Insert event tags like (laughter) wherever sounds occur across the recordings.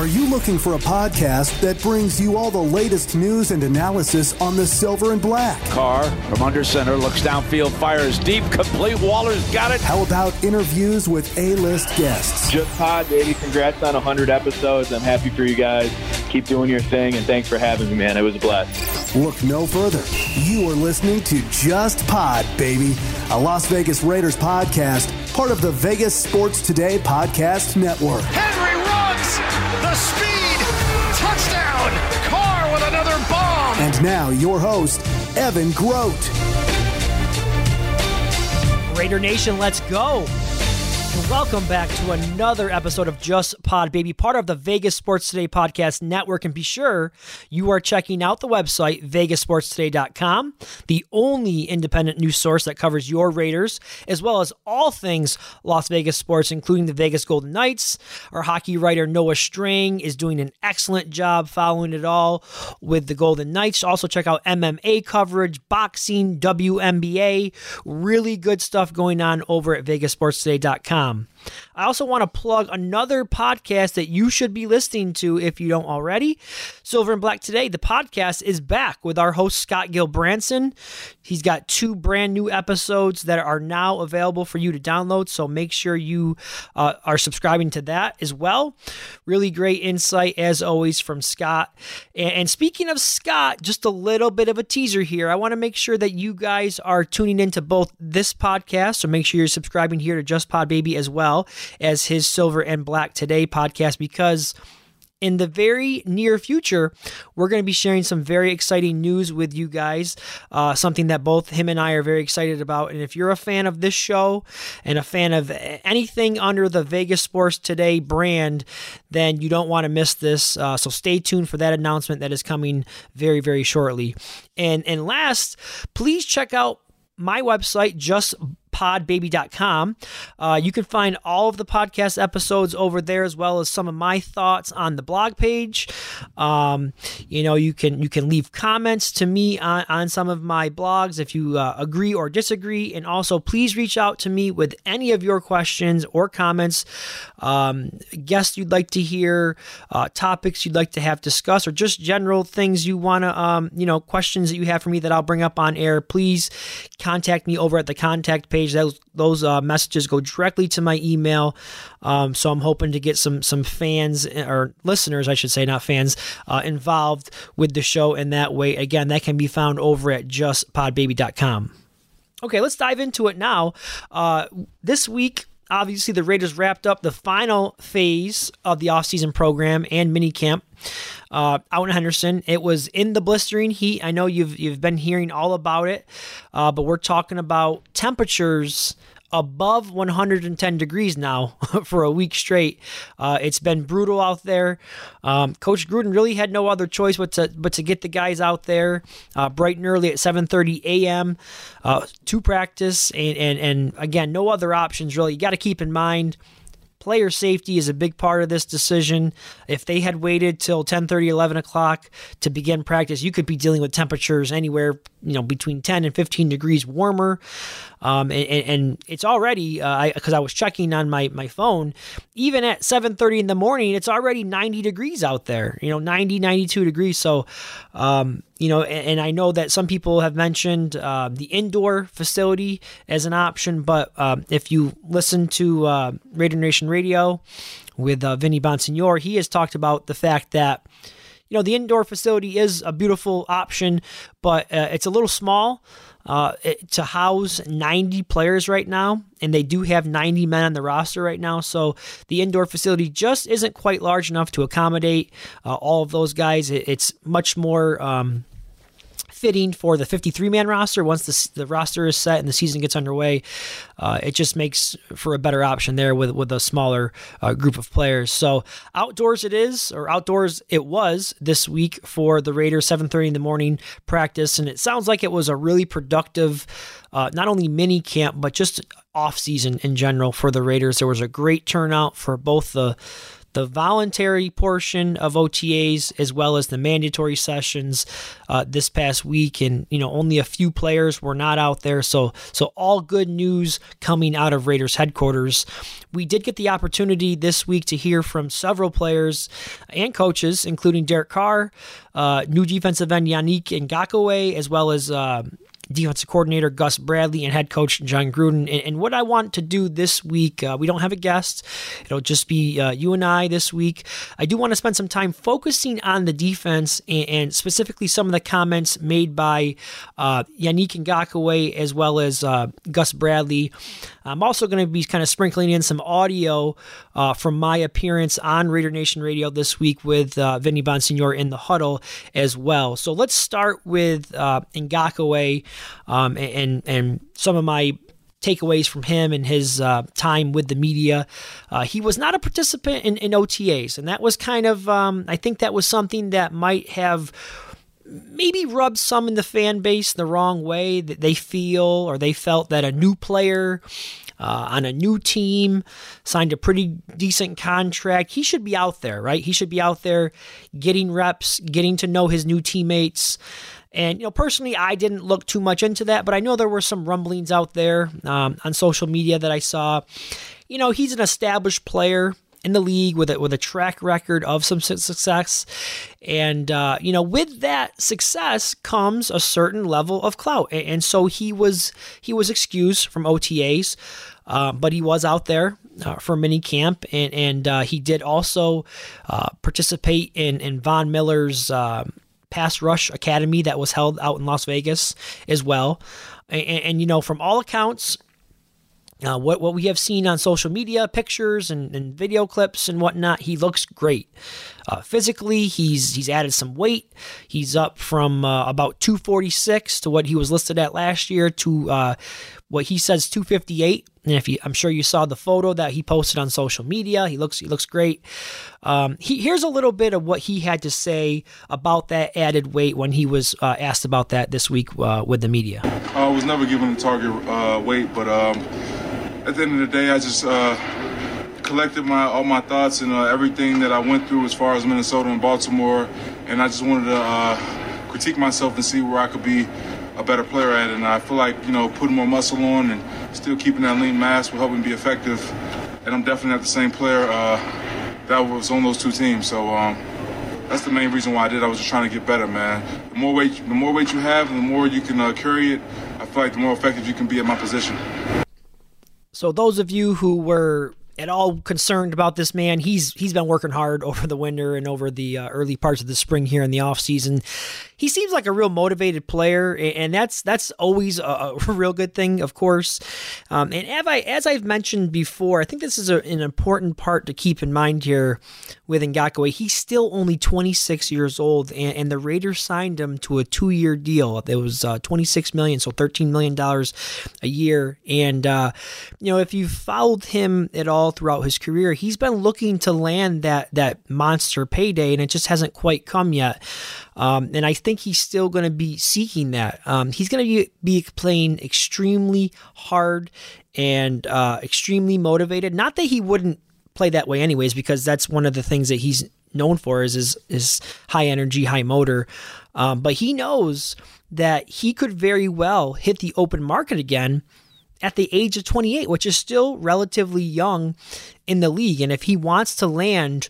Are you looking for a podcast that brings you all the latest news and analysis on the silver and black? Carr from under center looks downfield, fires deep, complete. Waller's got it. How about interviews with A-list guests? Just Pod, baby. Congrats on 100 episodes. I'm happy for you guys. Keep doing your thing, and thanks for having me, man. It was a blast. Look no further. You are listening to Just Pod, baby, a Las Vegas Raiders podcast, part of the Vegas Sports Today podcast network. Henry runs the speed touchdown. Carr with another bomb. And now your host, Evan Grote. Raider Nation, let's go. Welcome back to another episode of Just Pod Baby, part of the Vegas Sports Today podcast network. And be sure you are checking out the website, vegasportstoday.com, the only independent news source that covers your Raiders, as well as all things Las Vegas sports, including the Vegas Golden Knights. Our hockey writer, Noah String, is doing an excellent job following it all with the Golden Knights. Also, check out MMA coverage, boxing, WNBA. Really good stuff going on over at vegasportstoday.com com. I also want to plug another podcast that you should be listening to if you don't already. Silver and Black Today, the podcast is back with our host, Scott Gulbransen. He's got two brand new episodes that are now available for you to download. So make sure you uh, are subscribing to that as well. Really great insight, as always, from Scott. And, and speaking of Scott, just a little bit of a teaser here. I want to make sure that you guys are tuning into both this podcast. So make sure you're subscribing here to Just Pod Baby as well as his Silver and Black Today podcast because in the very near future, we're going to be sharing some very exciting news with you guys. Uh, something that both him and I are very excited about. And if you're a fan of this show and a fan of anything under the Vegas Sports Today brand, then you don't want to miss this. Uh, so stay tuned for that announcement that is coming very, very shortly. And and last, please check out my website, just podbaby.com. Uh, you can find all of the podcast episodes over there as well as some of my thoughts on the blog page. Um, you know, you can you can leave comments to me on, on some of my blogs if you uh, agree or disagree. And also, please reach out to me with any of your questions or comments, um, guests you'd like to hear, uh, topics you'd like to have discussed, or just general things you want to, um, you know, questions that you have for me that I'll bring up on air. Please contact me over at the contact page. Those those uh, messages go directly to my email. Um, so I'm hoping to get some some fans or listeners, I should say, not fans, uh, involved with the show in that way. Again, that can be found over at justpodbaby.com. Okay, let's dive into it now. Uh, this week, obviously, the Raiders wrapped up the final phase of the offseason program and minicamp uh, out in Henderson. It was in the blistering heat. I know you've you've been hearing all about it, uh, but we're talking about temperatures above 110 degrees now (laughs) for a week straight. Uh, it's been brutal out there. Um, Coach Gruden really had no other choice but to but to get the guys out there uh, bright and early at 7:30 a.m. Uh, to practice, and and and again, no other options really. You got to keep in mind player safety is a big part of this decision. If they had waited till 10 30, 11 o'clock to begin practice, you could be dealing with temperatures anywhere, you know, between 10 and 15 degrees warmer. Um, and, and, it's already, because uh, I, I, was checking on my, my phone, even at 7.30 in the morning, it's already 90 degrees out there, you know, 90, 92 degrees. So, um, you know, and, and, I know that some people have mentioned uh, the indoor facility as an option, but um, if you listen to uh, Raider Nation Radio with uh, Vinny Bonsignore, he has talked about the fact that you know the indoor facility is a beautiful option, but uh, it's a little small uh, to house 90 players right now, and they do have 90 men on the roster right now. So the indoor facility just isn't quite large enough to accommodate uh, all of those guys. It, it's much more. Um, fitting for the 53 man roster once the, the roster is set and the season gets underway. Uh, it just makes for a better option there with, with a smaller uh, group of players. So outdoors it is, or outdoors it was this week for the Raiders, 7:30 in the morning practice, and it sounds like it was a really productive, uh, not only mini camp but just off season in general for the Raiders. There was a great turnout for both the the voluntary portion of OTAs as well as the mandatory sessions uh, this past week, and you know only a few players were not out there. So so all good news coming out of Raiders headquarters. We did get the opportunity this week to hear from several players and coaches, including Derek Carr, uh, new defensive end Yannick Ngakoue, as well as. Uh, defensive coordinator Gus Bradley and head coach Jon Gruden. And, and what I want to do this week, uh, we don't have a guest. It'll just be uh, you and I this week. I do want to spend some time focusing on the defense and, and specifically some of the comments made by uh, Yannick Ngakoue as well as uh, Gus Bradley. I'm also going to be kind of sprinkling in some audio uh, from my appearance on Raider Nation Radio this week with uh, Vinny Bonsignore in the huddle as well. So let's start with uh, Ngakoue um, and and some of my takeaways from him and his uh, time with the media. Uh, he was not a participant in, in OTAs, and that was kind of, um, I think that was something that might have maybe rubbed some in the fan base the wrong way that they feel or they felt that a new player uh, on a new team signed a pretty decent contract he should be out there right he should be out there getting reps getting to know his new teammates and, you know, personally, I didn't look too much into that, but I know there were some rumblings out there um, on social media that I saw. You know, he's an established player in the league with a, with a track record of some success. And, uh, you know, with that success comes a certain level of clout. And, so he was, he was excused from OTAs, uh, but he was out there uh, for mini camp. And, and uh, he did also uh, participate in, in Von Miller's, um, pass rush academy that was held out in Las Vegas as well. And, and you know, from all accounts, uh, what what we have seen on social media, pictures and, and video clips and whatnot, he looks great. Uh, physically, he's he's added some weight. He's up from uh, about 246 to what he was listed at last year to uh, what he says 258. And if you, I'm sure you saw the photo that he posted on social media, he looks he looks great. Um, he, here's a little bit of what he had to say about that added weight when he was uh, asked about that this week uh, with the media. I was never given a target weight, but um, at the end of the day, I just uh, collected my all my thoughts and uh, everything that I went through as far as Minnesota and Baltimore, and I just wanted to uh, critique myself and see where I could be a better player at. And I feel like, you know, putting more muscle on and still keeping that lean mass will help me be effective. And I'm definitely not the same player uh, that was on those two teams. So um, that's the main reason why I did. I was just trying to get better, man. The more weight, the more weight you have, and the more you can uh, carry it, I feel like the more effective you can be at my position. So those of you who were at all concerned about this man. He's he's been working hard (laughs) over the winter and over the uh, early parts of the spring here in the off season. He seems like a real motivated player, and that's that's always a, a (laughs) real good thing, of course. Um, and as, I, as I've mentioned before, I think this is a, an important part to keep in mind here with Ngakoue. He's still only 26 years old, and, and the Raiders signed him to a two-year deal. It was uh, 26 million, so 13 million dollars a year. And uh, you know, if you followed him at all throughout his career, he's been looking to land that that monster payday, and it just hasn't quite come yet. Um, and I think he's still going to be seeking that. Um, he's going to be, be playing extremely hard and uh, extremely motivated. Not that he wouldn't play that way anyways, because that's one of the things that he's known for is his, his high energy, high motor. Um, but he knows that he could very well hit the open market again at the age of 28, which is still relatively young in the league. And if he wants to land,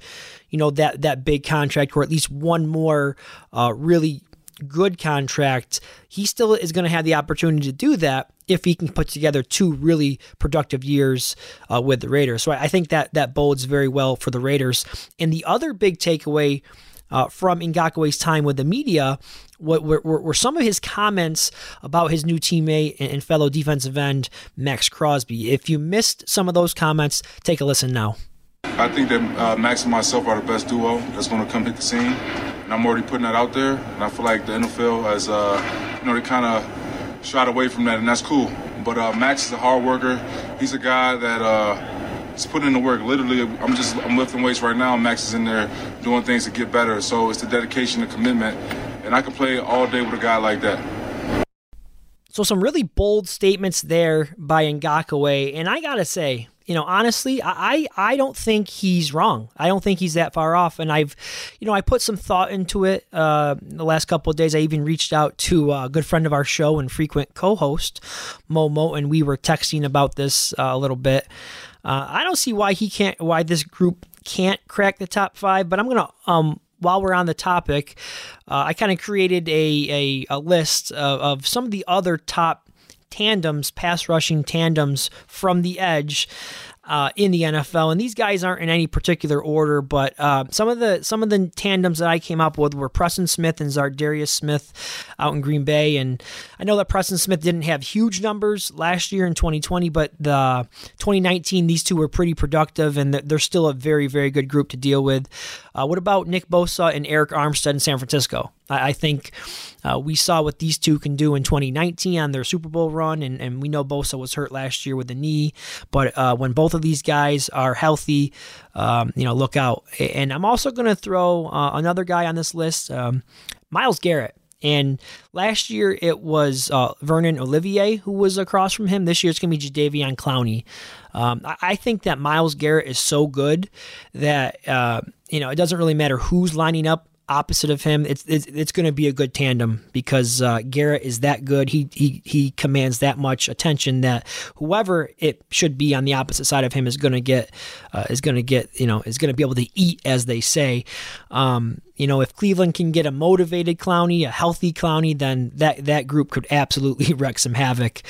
you know, that that big contract or at least one more uh, really good contract, he still is going to have the opportunity to do that if he can put together two really productive years uh, with the Raiders. So I think that that bodes very well for the Raiders. And the other big takeaway uh, from Ngakoue's time with the media what were, were, some of his comments about his new teammate and fellow defensive end Maxx Crosby. If you missed some of those comments, take a listen now. I think that uh, Maxx and myself are the best duo that's going to come hit the scene, and I'm already putting that out there. And I feel like the NFL has, uh, you know, they kind of shot away from that, and that's cool. But uh, Maxx is a hard worker. He's a guy that is putting in the work. Literally, I'm just I'm lifting weights right now. Maxx is in there doing things to get better. So it's the dedication and commitment and I can play all day with a guy like that. So some really bold statements there by Ngakoue, and I gotta say, you know, honestly, I I don't think he's wrong. I don't think he's that far off. And I've, you know, I put some thought into it uh, the last couple of days. I even reached out to a good friend of our show and frequent co-host Momo, and we were texting about this uh, a little bit. Uh, I don't see why he can't, why this group can't crack the top five. But I'm gonna um while we're on the topic, uh, I kind of created a, a, a list of, of, some of the other top tandems, pass rushing tandems from the edge uh, in the NFL, and these guys aren't in any particular order, but uh, some of the some of the tandems that I came up with were Preston Smith and Za'Darius Smith out in Green Bay, and I know that Preston Smith didn't have huge numbers last year in 2020, but the 2019 these two were pretty productive, and they're still a very very good group to deal with. Uh, what about Nick Bosa and Arik Armstead in San Francisco? I, think uh, we saw what these two can do in 2019 on their Super Bowl run, and, and we know Bosa was hurt last year with the knee. But uh, when both of these guys are healthy, um, you know, look out. And I'm also going to throw uh, another guy on this list, um, Myles Garrett. And last year it was uh, Vernon Olivier who was across from him. This year it's going to be Jadeveon Clowney. Um, I, I, think that Myles Garrett is so good that uh, you know it doesn't really matter who's lining up opposite of him, it's it's, it's going to be a good tandem because uh, Garrett is that good. He he he commands that much attention that whoever it should be on the opposite side of him is going to get uh, is going to get you know is going to be able to eat as they say. Um, you know, if Cleveland can get a motivated Clowney, a healthy Clowney, then that that group could absolutely (laughs) wreak some havoc.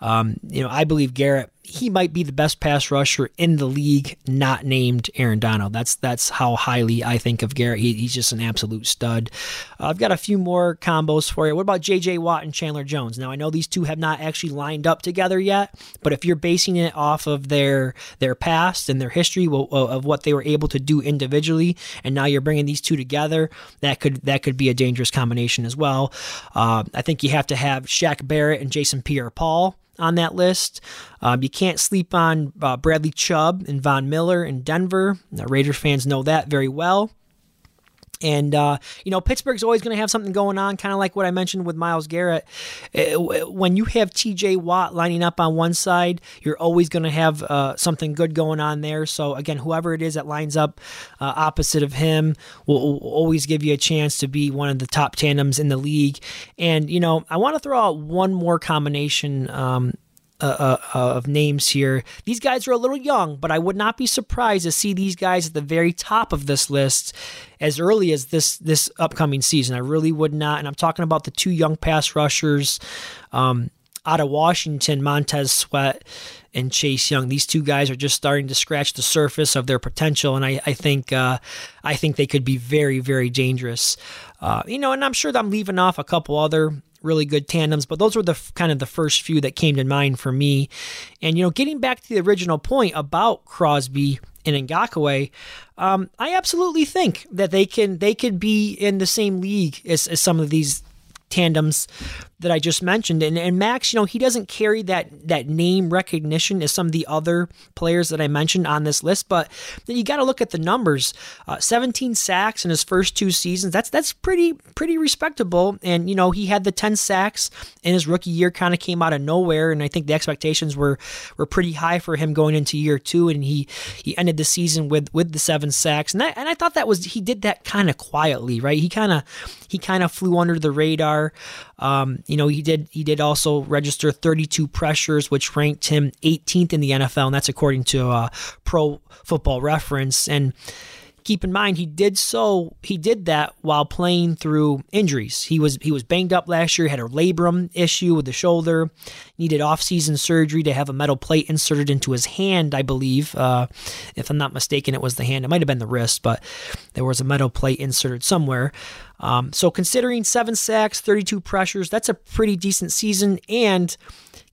Um, you know, I believe Garrett he might be the best pass rusher in the league, not named Aaron Donald. That's that's how highly I think of Garrett. He, he's just an absolute stud. Uh, I've got a few more combos for you. What about J.J. Watt and Chandler Jones? Now I know these two have not actually lined up together yet, but if you're basing it off of their their past and their history of what they were able to do individually, and now you're bringing these two together, that could that could be a dangerous combination as well. Uh, I think you have to have Shaq Barrett and Jason Pierre-Paul on that list. Um, you can't sleep on uh, Bradley Chubb and Von Miller in Denver. Now, Raiders fans know that very well. And, uh, you know, Pittsburgh's always going to have something going on, kind of like what I mentioned with Myles Garrett. Uh, when you have TJ Watt lining up on one side, you're always going to have uh, something good going on there. So, again, whoever it is that lines up uh, opposite of him will, will, always give you a chance to be one of the top tandems in the league. And, you know, I want to throw out one more combination um, uh, uh, of names here. These guys are a little young, but I would not be surprised to see these guys at the very top of this list as early as this this upcoming season. I really would not, and I'm talking about the two young pass rushers um, out of Washington, Montez Sweat and Chase Young. These two guys are just starting to scratch the surface of their potential, and I, I think uh, I think they could be very very dangerous. Uh, you know, and I'm sure that I'm leaving off a couple other really good tandems, but those were the kind of the first few that came to mind for me. And you know, getting back to the original point about Crosby and Ngakoue, um, I absolutely think that they can they could be in the same league as, as some of these tandems that I just mentioned. And, and Maxx, you know, he doesn't carry that that name recognition as some of the other players that I mentioned on this list. But then you got to look at the numbers: uh, 17 sacks in his first two seasons. That's that's pretty pretty respectable. And you know, he had the 10 sacks in his rookie year, kind of came out of nowhere. And I think the expectations were were pretty high for him going into year two. And he he ended the season with with the seven sacks. And I, and I thought that was he did that kind of quietly, right? He kind of he kind of flew under the radar. Um, you know, he did he did also register 32 pressures, which ranked him 18th in the NFL, and that's according to uh, Pro Football Reference. And keep in mind he did so he did that while playing through injuries. He was he was banged up last year had a labrum issue with the shoulder needed off-season surgery to have a metal plate inserted into his hand i believe. Uh, if i'm not mistaken it was the hand. It might have been the wrist but there was a metal plate inserted somewhere um, so considering seven sacks 32 pressures that's a pretty decent season. And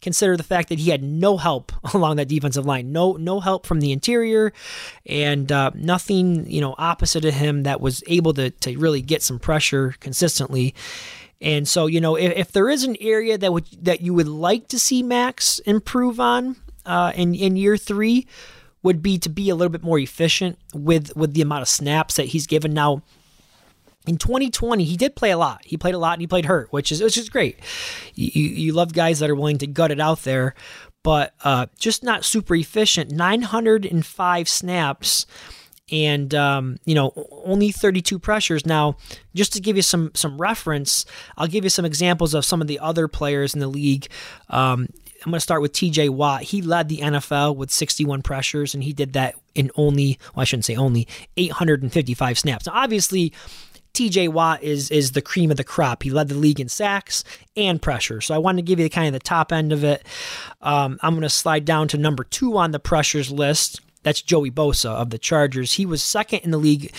consider the fact that he had no help (laughs) along that defensive line, no no help from the interior, and uh, nothing you know opposite of him that was able to to really get some pressure consistently. And so you know if, if there is an area that would that you would like to see Maxx improve on uh, in in year three would be to be a little bit more efficient with with the amount of snaps that he's given. Now in 2020, he did play a lot. He played a lot and he played hurt, which is which is great. You, you love guys that are willing to gut it out there. but uh, just not super efficient. 905 snaps and um, you know only 32 pressures now just to give you some some reference i'll give you some examples of some of the other players in the league um, i'm going to start with tj watt he led the nfl with 61 pressures and he did that in only well i shouldn't say only 855 snaps now obviously TJ Watt is is the cream of the crop. He led the league in sacks and pressure. So I wanted to give you the kind of the top end of it. Um, I'm going to slide down to number two on the pressures list. That's Joey Bosa of the Chargers. He was second in the league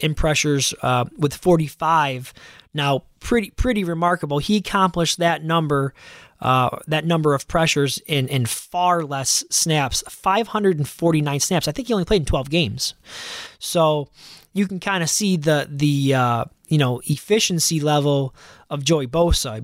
in pressures uh, with 45. Now, pretty pretty remarkable. He accomplished that number. Uh, that number of pressures in, in far less snaps 549 snaps i think he only played in 12 games so you can kind of see the the uh, you know efficiency level of Joey Bosa.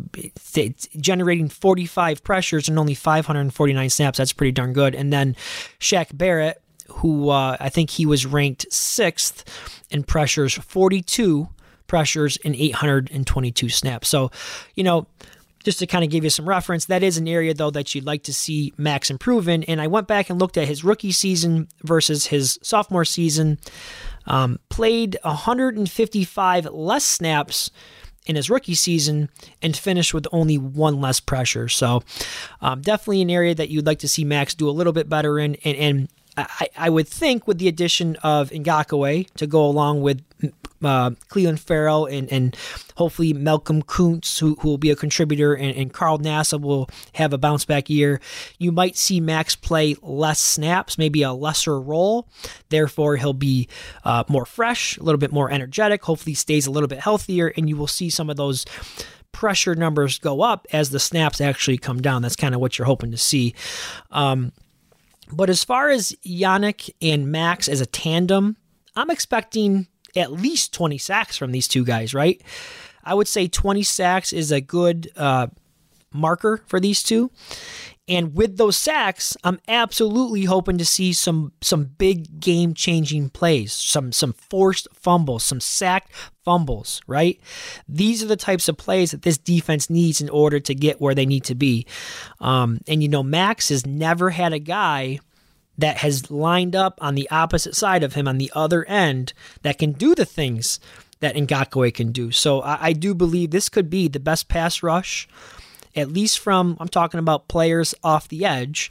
It's generating 45 pressures and only 549 snaps. That's pretty darn good. And then Shaq Barrett, who uh, I think he was ranked sixth in pressures, 42 pressures and 822 snaps. So, you know, just to kind of give you some reference, that is an area though that you'd like to see Maxx improve in. And I went back and looked at his rookie season versus his sophomore season. Um, played 155 less snaps in his rookie season and finished with only one less pressure. So, um, definitely an area that you'd like to see Maxx do a little bit better in. And, and I, I, would think with the addition of Ngakoue to go along with uh, Clelin Ferrell and, and hopefully Malcolm Koonce, who, who will be a contributor, and, and Carl Nassib will have a bounce back year. You might see Maxx play less snaps, maybe a lesser role. Therefore, he'll be uh, more fresh, a little bit more energetic. Hopefully, stays a little bit healthier, and you will see some of those pressure numbers go up as the snaps actually come down. That's kind of what you're hoping to see. Um, but as far as Yannick and Maxx as a tandem, I'm expecting at least 20 sacks from these two guys, right? I would say 20 sacks is a good uh, marker for these two. And with those sacks, I'm absolutely hoping to see some some big game changing plays, some some forced fumbles, some sacked fumbles, right? These are the types of plays that this defense needs in order to get where they need to be. Um, and you know, Maxx has never had a guy that has lined up on the opposite side of him on the other end that can do the things that Ngakoue can do. So I, I do believe this could be the best pass rush, at least from I'm talking about players off the edge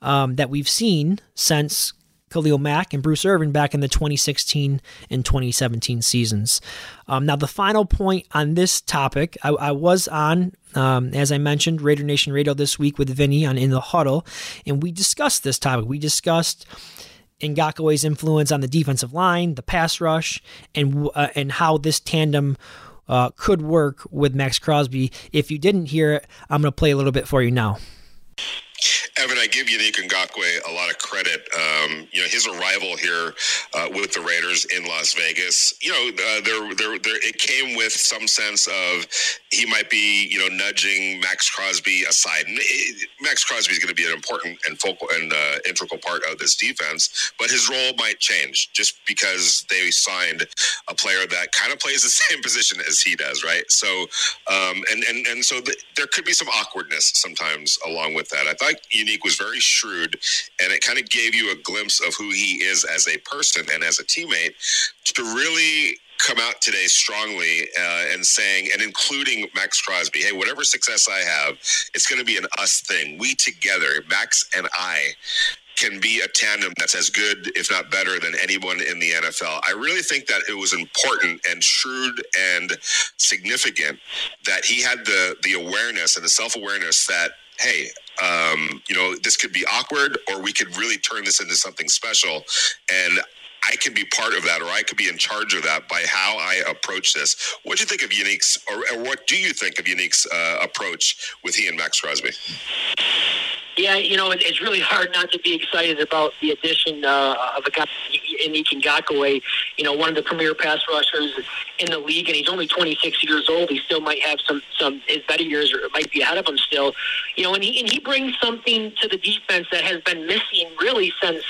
um, that we've seen since Khalil Mack and Bruce Irvin back in the 2016 and 2017 seasons. Um, now, the final point on this topic, I, I was on, um, as I mentioned, Raider Nation Radio this week with Vinny on In the Huddle, and we discussed this topic. We discussed Ngakoue's influence on the defensive line, the pass rush, and uh, and how this tandem. Uh, could work with Maxx Crosby. If you didn't hear it, I'm going to play a little bit for you now. Evan, I give Yannick Ngakoue a lot of credit. Um, you know, his arrival here uh, with the Raiders in Las Vegas, you know, uh, there, there, there, it came with some sense of he might be, you know, nudging Maxx Crosby aside. And it, Maxx Crosby is going to be an important and focal and uh, integral part of this defense, but his role might change just because they signed a player that kind of plays the (laughs) same position as he does, right? So, um, and and and so the, there could be some awkwardness sometimes along with that. I thought Yannick was very shrewd, and it kind of gave you a glimpse of who he is as a person and as a teammate to really come out today strongly uh, and saying, and including Maxx Crosby, hey, whatever success I have, it's going to be an us thing. We together, Maxx and I, can be a tandem that's as good, if not better, than anyone in the NFL. I really think that it was important and shrewd and significant that he had the the awareness and the self awareness that hey, um, you know, this could be awkward or we could really turn this into something special. And I can be part of that, or I could be in charge of that by how I approach this. What do you think of Yannick's, or, or what do you think of Yannick's uh, approach with he and Maxx Crosby? Yeah, you know, it's really hard not to be excited about the addition uh, of a guy, Yannick Ngakoue, you know, one of the premier pass rushers in the league, and he's only 26 years old. He still might have some, some his better years might be ahead of him still, you know, and he, and he brings something to the defense that has been missing really since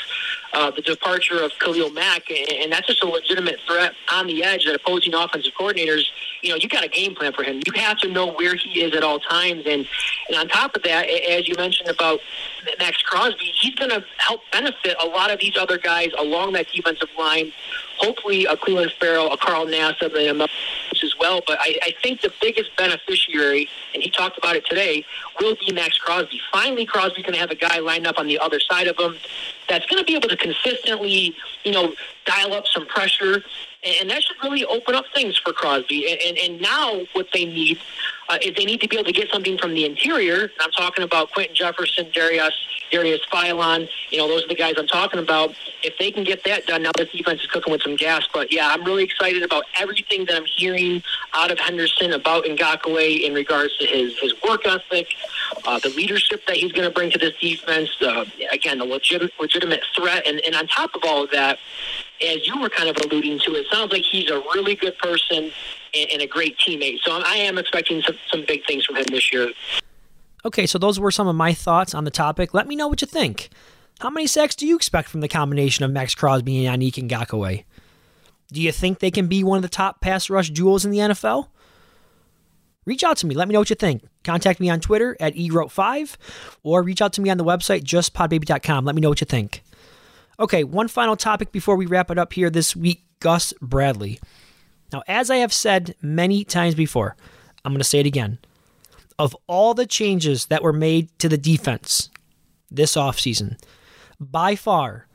uh, the departure of Khalil Mack, and, and that's just a legitimate threat on the edge that opposing offensive coordinators, you know, you got a game plan for him. You have to know where he is at all times, and and on top of that, as you mentioned about Maxx Crosby, he's going to help benefit a lot of these other guys along that defensive line. Hopefully, a Clelin Ferrell, a Carl Nassib, and a as well. But I, I think the biggest beneficiary, and he talked about it today, will be Maxx Crosby. Finally, Crosby's going to have a guy lined up on the other side of him that's going to be able to consistently, you know, dial up some pressure and that should really open up things for Crosby. And, and, and now what they need uh, is they need to be able to get something from the interior. I'm talking about Quinton Jefferson, Darius, Darius Philon. You know, those are the guys I'm talking about. If they can get that done, now this defense is cooking with some gas. But yeah, I'm really excited about everything that I'm hearing out of Henderson about Ngakoue in regards to his, his work ethic, uh, the leadership that he's going to bring to this defense. Uh, again, the legit, legitimate threat. And, and on top of all of that, as you were kind of alluding to, it sounds like he's a really good person and, and a great teammate. So I am expecting some, some big things from him this year. Okay, so those were some of my thoughts on the topic. Let me know what you think. How many sacks do you expect from the combination of Maxx Crosby and Yannick Ngakoue? Do you think they can be one of the top pass rush duels in the NFL? Reach out to me. Let me know what you think. Contact me on Twitter at egrote5 or reach out to me on the website justpodbaby.com. Let me know what you think. Okay, one final topic before we wrap it up here this week Gus Bradley. Now, as I have said many times before, I'm going to say it again. Of all the changes that were made to the defense this offseason, by far,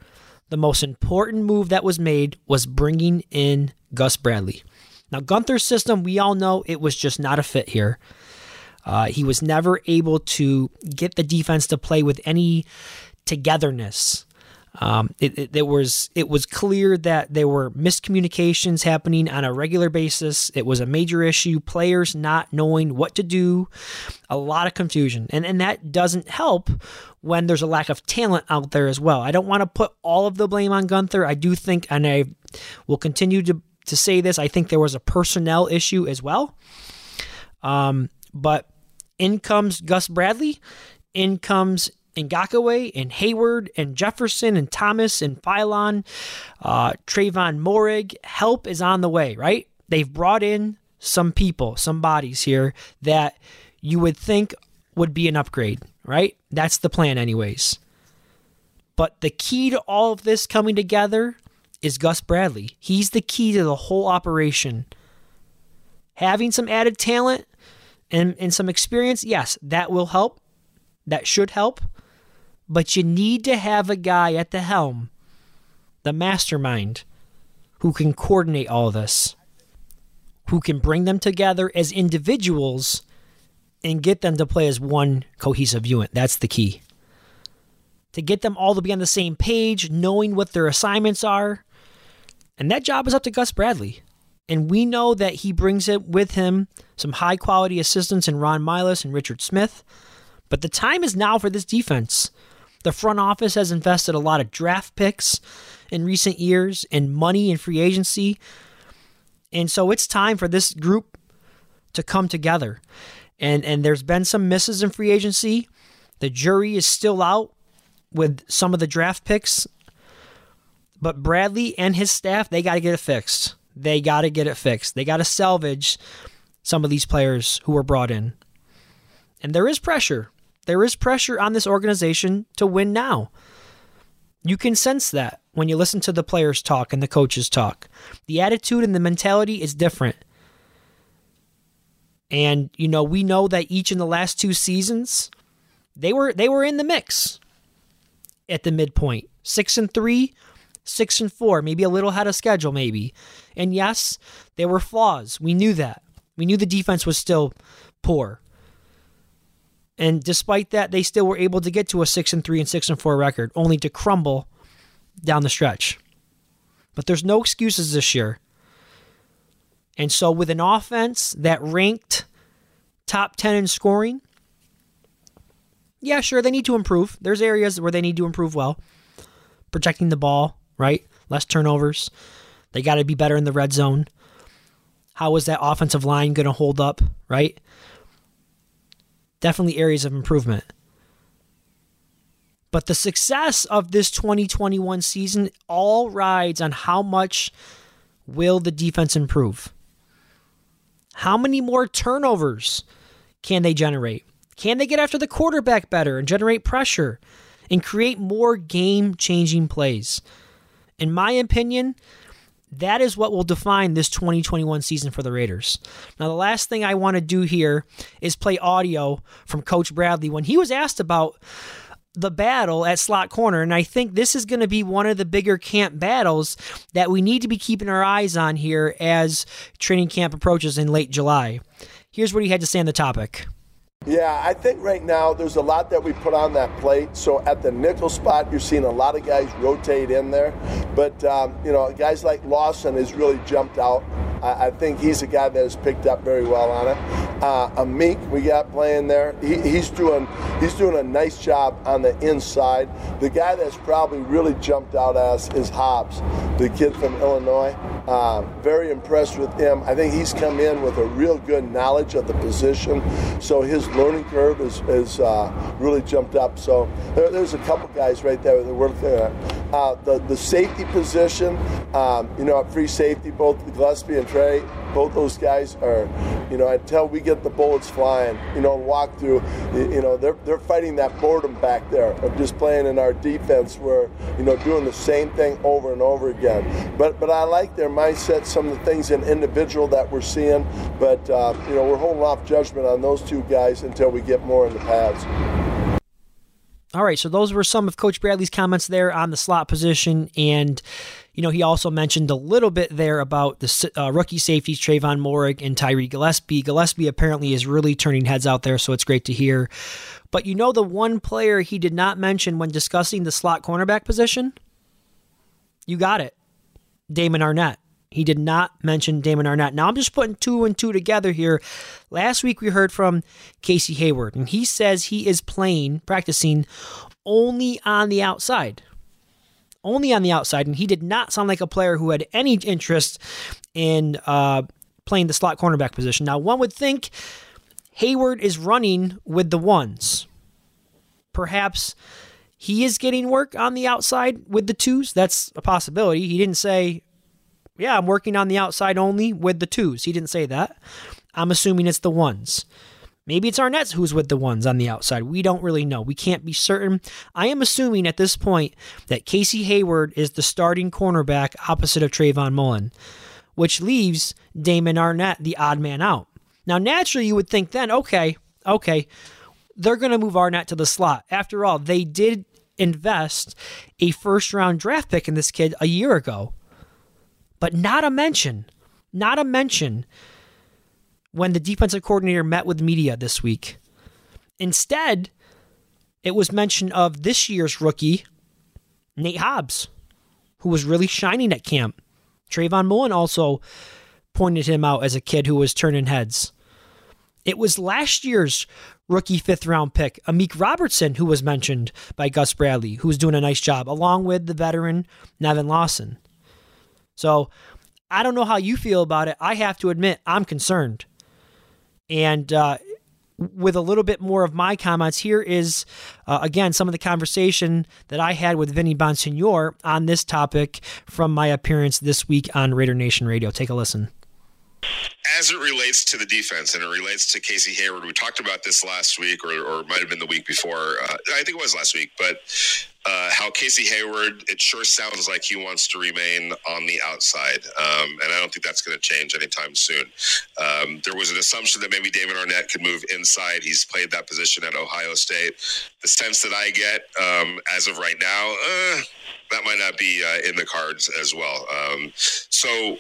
the most important move that was made was bringing in Gus Bradley. Now, Guenther's system, we all know it was just not a fit here. Uh, he was never able to get the defense to play with any togetherness. Um, it, it, it, was it was clear that there were miscommunications happening on a regular basis. It was a major issue. Players not knowing what to do, a lot of confusion, and and that doesn't help when there's a lack of talent out there as well. I don't want to put all of the blame on Guenther. I do think, and I will continue to to say this. I think there was a personnel issue as well. Um, but in comes Gus Bradley. In comes Ngakoue and Hayward and Jefferson and Thomas and Philon, uh, Trevon Moehrig. Help is on the way, right? They've brought in some people, some bodies here that you would think would be an upgrade, right? That's the plan, anyways. But the key to all of this coming together is Gus Bradley. He's the key to the whole operation. Having some added talent and, and some experience, yes, that will help. That should help. But you need to have a guy at the helm, the mastermind, who can coordinate all this, who can bring them together as individuals and get them to play as one cohesive unit. That's the key. To get them all to be on the same page, knowing what their assignments are. And that job is up to Gus Bradley. And we know that he brings it with him some high quality assistants in Ron Milus and Richard Smith. But the time is now for this defense the front office has invested a lot of draft picks in recent years and money in free agency. And so it's time for this group to come together. And and there's been some misses in free agency. The jury is still out with some of the draft picks. But Bradley and his staff, they got to get it fixed. They got to get it fixed. They got to salvage some of these players who were brought in. And there is pressure there is pressure on this organization to win now. You can sense that when you listen to the players talk and the coaches talk. The attitude and the mentality is different. And you know, we know that each in the last two seasons, they were they were in the mix at the midpoint. 6 and 3, 6 and 4, maybe a little ahead of schedule maybe. And yes, there were flaws. We knew that. We knew the defense was still poor. And despite that, they still were able to get to a 6 and 3 and 6 and 4 record, only to crumble down the stretch. But there's no excuses this year. And so with an offense that ranked top 10 in scoring, yeah, sure, they need to improve. There's areas where they need to improve well. Protecting the ball, right? Less turnovers. They got to be better in the red zone. How is that offensive line going to hold up, right? Definitely areas of improvement. But the success of this 2021 season all rides on how much will the defense improve. How many more turnovers can they generate? Can they get after the quarterback better and generate pressure and create more game changing plays? In my opinion, that is what will define this 2021 season for the Raiders. Now, the last thing I want to do here is play audio from Coach Bradley when he was asked about the battle at slot corner. And I think this is going to be one of the bigger camp battles that we need to be keeping our eyes on here as training camp approaches in late July. Here's what he had to say on the topic. Yeah, I think right now there's a lot that we put on that plate. So at the nickel spot, you're seeing a lot of guys rotate in there. But, um, you know, guys like Lawson has really jumped out. I, I, think he's a guy that has picked up very well on it. Uh, Amik, we got playing there. He, he's doing he's doing a nice job on the inside. The guy that's probably really jumped out as is Hobbs, the kid from Illinois. Uh, very impressed with him. I think he's come in with a real good knowledge of the position. So his learning curve is, is uh, really jumped up. So there, there's a couple guys right there that we're looking at. Uh, the, the safety position, um, you know, at free safety, both Gillespie and Trey, both those guys are, you know, until we get the bullets flying, you know, and walk through, you know, they're, they're fighting that boredom back there of just playing in our defense where, you know, doing the same thing over and over again. But but I like their mindset, some of the things in individual that we're seeing. But, uh, you know, we're holding off judgment on those two guys until we get more in the pads. All right, so those were some of Coach Bradley's comments there on the slot position. And, you know, he also mentioned a little bit there about the uh, rookie safeties, Trevon Moehrig and Tyree Gillespie. Gillespie apparently is really turning heads out there, so it's great to hear. But you know, the one player he did not mention when discussing the slot cornerback position? You got it. Damon Arnette. He did not mention Damon Arnette. Now I'm just putting two and two together here. Last week we heard from Casey Hayward, and he says he is playing, practicing only on the outside. Only on the outside, and he did not sound like a player who had any interest in uh, playing the slot cornerback position. Now, one would think Hayward is running with the ones. Perhaps he is getting work on the outside with the twos. That's a possibility. He didn't say, yeah, I'm working on the outside only with the twos. He didn't say that. I'm assuming it's the ones. Maybe it's Arnette who's with the ones on the outside. We don't really know. We can't be certain. I am assuming at this point that Casey Hayward is the starting cornerback opposite of Trayvon Mullen, which leaves Damon Arnette the odd man out. Now, naturally, you would think then, okay, okay, they're going to move Arnette to the slot. After all, they did invest a first round draft pick in this kid a year ago but not a mention, not a mention when the defensive coordinator met with media this week. Instead, it was mention of this year's rookie, Nate Hobbs, who was really shining at camp. Trayvon Mullen also pointed him out as a kid who was turning heads. It was last year's rookie fifth round pick, Amik Robertson, who was mentioned by Gus Bradley, who was doing a nice job, along with the veteran Nevin Lawson. So I don't know how you feel about it. I have to admit, I'm concerned. And uh, with a little bit more of my comments, here is uh, again some of the conversation that I had with Vinny Bonsignore on this topic from my appearance this week on Raider Nation Radio. Take a listen. As it relates to the defense and it relates to Casey Hayward, we talked about this last week, or, or might have been the week before. Uh, I think it was last week, but uh, how Casey Hayward, it sure sounds like he wants to remain on the outside. Um, and I don't think that's going to change anytime soon. Um, there was an assumption that maybe David Arnette could move inside. He's played that position at Ohio State. The sense that I get um, as of right now, uh, that might not be uh, in the cards as well. Um, so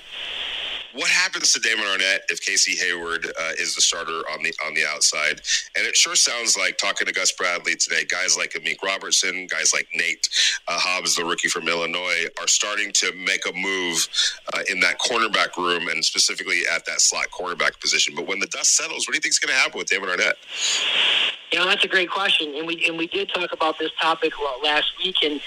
what happens to Damon Arnette if Casey Hayward uh, is the starter on the on the outside? And it sure sounds like talking to Gus Bradley today, guys like Amik Robertson, guys like Nate uh, Hobbs, the rookie from Illinois, are starting to make a move uh, in that cornerback room and specifically at that slot cornerback position. But when the dust settles, what do you think is going to happen with Damon Arnette? You know, that's a great question, and we and we did talk about this topic last week, and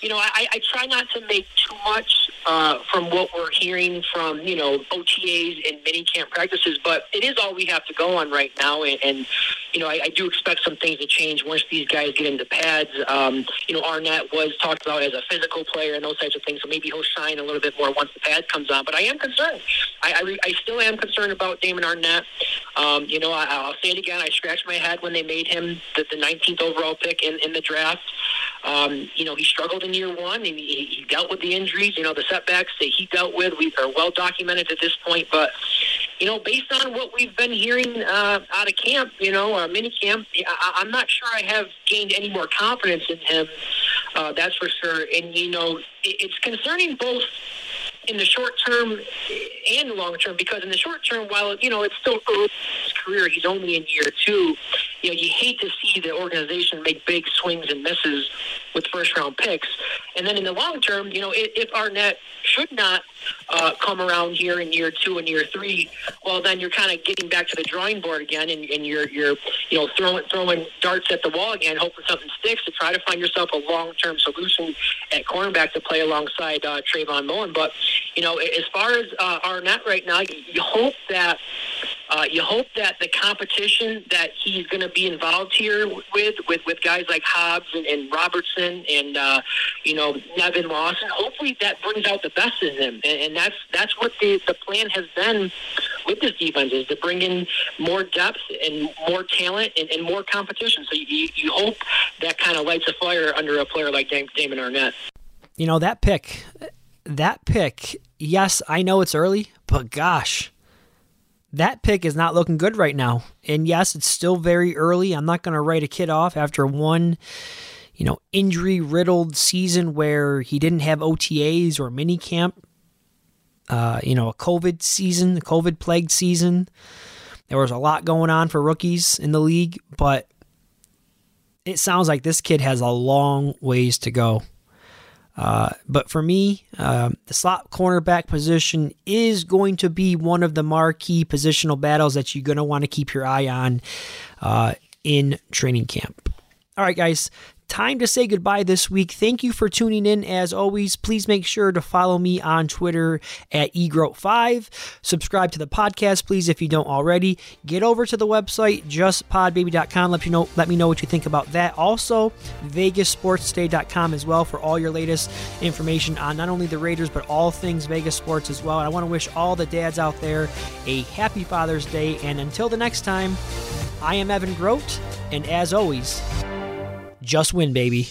you know, I, I try not to make too much uh, from what we're hearing from you know OTAs and mini camp practices, but it is all we have to go on right now, and, and you know, I, I do expect some things to change once these guys get into pads. Um, you know, Arnette was talked about as a physical player and those types of things, so maybe he'll shine a little bit more once the pad comes on. But I am concerned. I, I, I still am concerned about Damon Arnette. Um, you know, I, I'll say it again. I scratched my head when they made him the, the 19th overall pick in, in the draft. Um, you know, he struggled in year one, and he, he dealt with the injuries. You know, the setbacks that he dealt with we are well documented at this point. But you know, based on what we've been hearing uh, out of camp, you know, uh, mini camp, I, I'm not sure I have gained any more confidence in him. Uh, that's for sure. And you know, it, it's concerning both in the short term and long term because in the short term, while you know it's still early in his career, he's only in year two. You know, you hate to see the organization make big swings and misses with first round picks, and then in the long term, you know, if, Arnette should not uh, come around here in year two and year three, well, then you're kind of getting back to the drawing board again, and, and you're you're you know throwing throwing darts at the wall again, hoping something sticks to try to find yourself a long term solution at cornerback to play alongside uh, Trayvon Mullen. But you know, as far as uh, Arnette right now, you hope that uh, you hope that the competition that he's going to be involved here with, with, with guys like Hobbs and, and Robertson and uh, you know Nevin Lawson, hopefully that brings out the best in him, and, and that's that's what the, the plan has been with this defense is to bring in more depth and more talent and, and more competition. So you, you hope that kind of lights a fire under a player like Damon Arnette. You know that pick, that pick. Yes, I know it's early, but gosh that pick is not looking good right now. And yes, it's still very early. I'm not going to write a kid off after one, you know, injury riddled season where he didn't have OTAs or mini camp. Uh, you know, a COVID season, a COVID plagued season. There was a lot going on for rookies in the league, but it sounds like this kid has a long ways to go. Uh, but for me, uh, the slot cornerback position is going to be one of the marquee positional battles that you're going to want to keep your eye on uh, in training camp. All right, guys, time to say goodbye this week. Thank you for tuning in. As always, please make sure to follow me on Twitter at egroat5. Subscribe to the podcast, please, if you don't already. Get over to the website, justpodbaby.com. Let you know, let me know what you think about that. Also, vegassportstoday.com as well for all your latest information on not only the Raiders, but all things Vegas sports as well. And I want to wish all the dads out there a happy Father's Day. And until the next time, I am Evan Groat, and as always, just win, baby.